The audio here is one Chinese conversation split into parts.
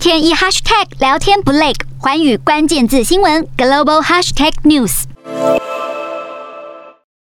天一 hashtag 聊天不累，寰宇关键字新闻 global hashtag news。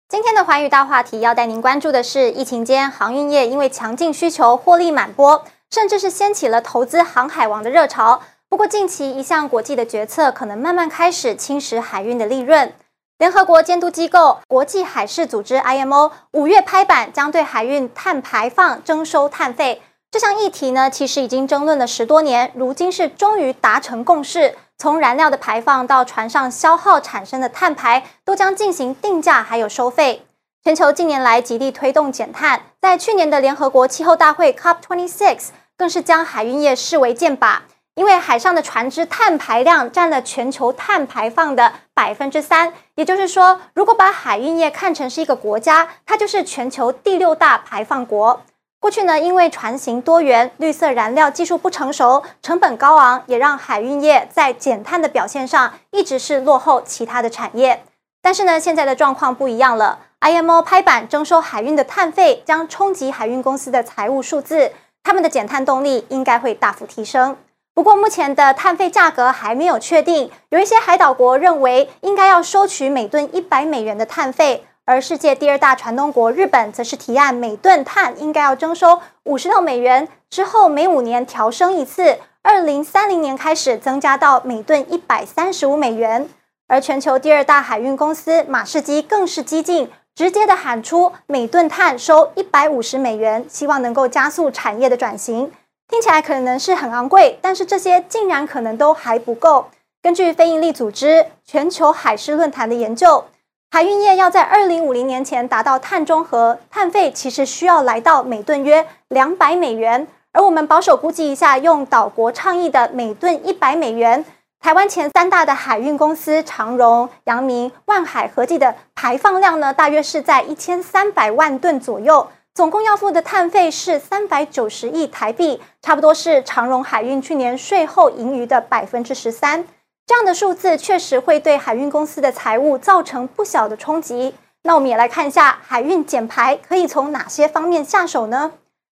今天的寰宇大话题要带您关注的是，疫情间航运业因为强劲需求获利满钵，甚至是掀起了投资航海王的热潮。不过近期一项国际的决策可能慢慢开始侵蚀海运的利润。联合国监督机构国际海事组织 IMO 五月拍板，将对海运碳排放征收碳费。这项议题呢，其实已经争论了十多年，如今是终于达成共识。从燃料的排放到船上消耗产生的碳排，都将进行定价还有收费。全球近年来极力推动减碳，在去年的联合国气候大会 COP26 更是将海运业视为箭靶，因为海上的船只碳排量占了全球碳排放的百分之三。也就是说，如果把海运业看成是一个国家，它就是全球第六大排放国。过去呢，因为船型多元、绿色燃料技术不成熟、成本高昂，也让海运业在减碳的表现上一直是落后其他的产业。但是呢，现在的状况不一样了，IMO 拍板征收海运的碳费，将冲击海运公司的财务数字，他们的减碳动力应该会大幅提升。不过，目前的碳费价格还没有确定，有一些海岛国认为应该要收取每吨一百美元的碳费。而世界第二大船东国日本则是提案，每吨碳应该要征收五十六美元，之后每五年调升一次，二零三零年开始增加到每吨一百三十五美元。而全球第二大海运公司马士基更是激进，直接的喊出每吨碳收一百五十美元，希望能够加速产业的转型。听起来可能是很昂贵，但是这些竟然可能都还不够。根据非营利组织全球海事论坛的研究。海运业要在二零五零年前达到碳中和，碳费其实需要来到每吨约两百美元。而我们保守估计一下，用岛国倡议的每吨一百美元，台湾前三大的海运公司长荣、阳明、万海合计的排放量呢，大约是在一千三百万吨左右，总共要付的碳费是三百九十亿台币，差不多是长荣海运去年税后盈余的百分之十三。这样的数字确实会对海运公司的财务造成不小的冲击。那我们也来看一下海运减排可以从哪些方面下手呢？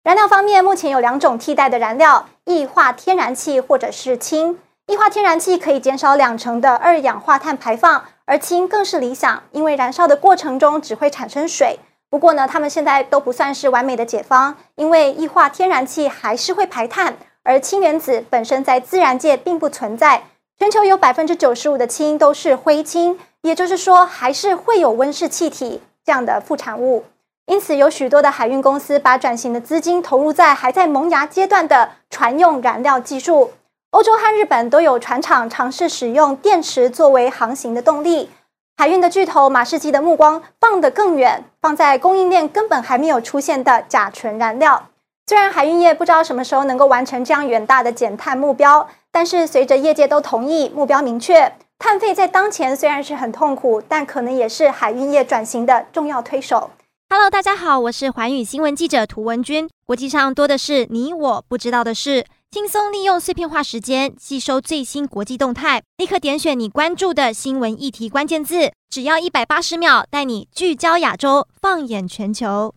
燃料方面，目前有两种替代的燃料：液化天然气或者是氢。液化天然气可以减少两成的二氧化碳排放，而氢更是理想，因为燃烧的过程中只会产生水。不过呢，它们现在都不算是完美的解方，因为液化天然气还是会排碳，而氢原子本身在自然界并不存在。全球有百分之九十五的氢都是灰氢，也就是说，还是会有温室气体这样的副产物。因此，有许多的海运公司把转型的资金投入在还在萌芽阶段的船用燃料技术。欧洲和日本都有船厂尝试使用电池作为航行的动力。海运的巨头马士基的目光放得更远，放在供应链根本还没有出现的甲醇燃料。虽然海运业不知道什么时候能够完成这样远大的减碳目标。但是，随着业界都同意目标明确，碳费在当前虽然是很痛苦，但可能也是海运业转型的重要推手。Hello，大家好，我是寰宇新闻记者涂文君。国际上多的是你我不知道的事，轻松利用碎片化时间吸收最新国际动态，立刻点选你关注的新闻议题关键字，只要一百八十秒，带你聚焦亚洲，放眼全球。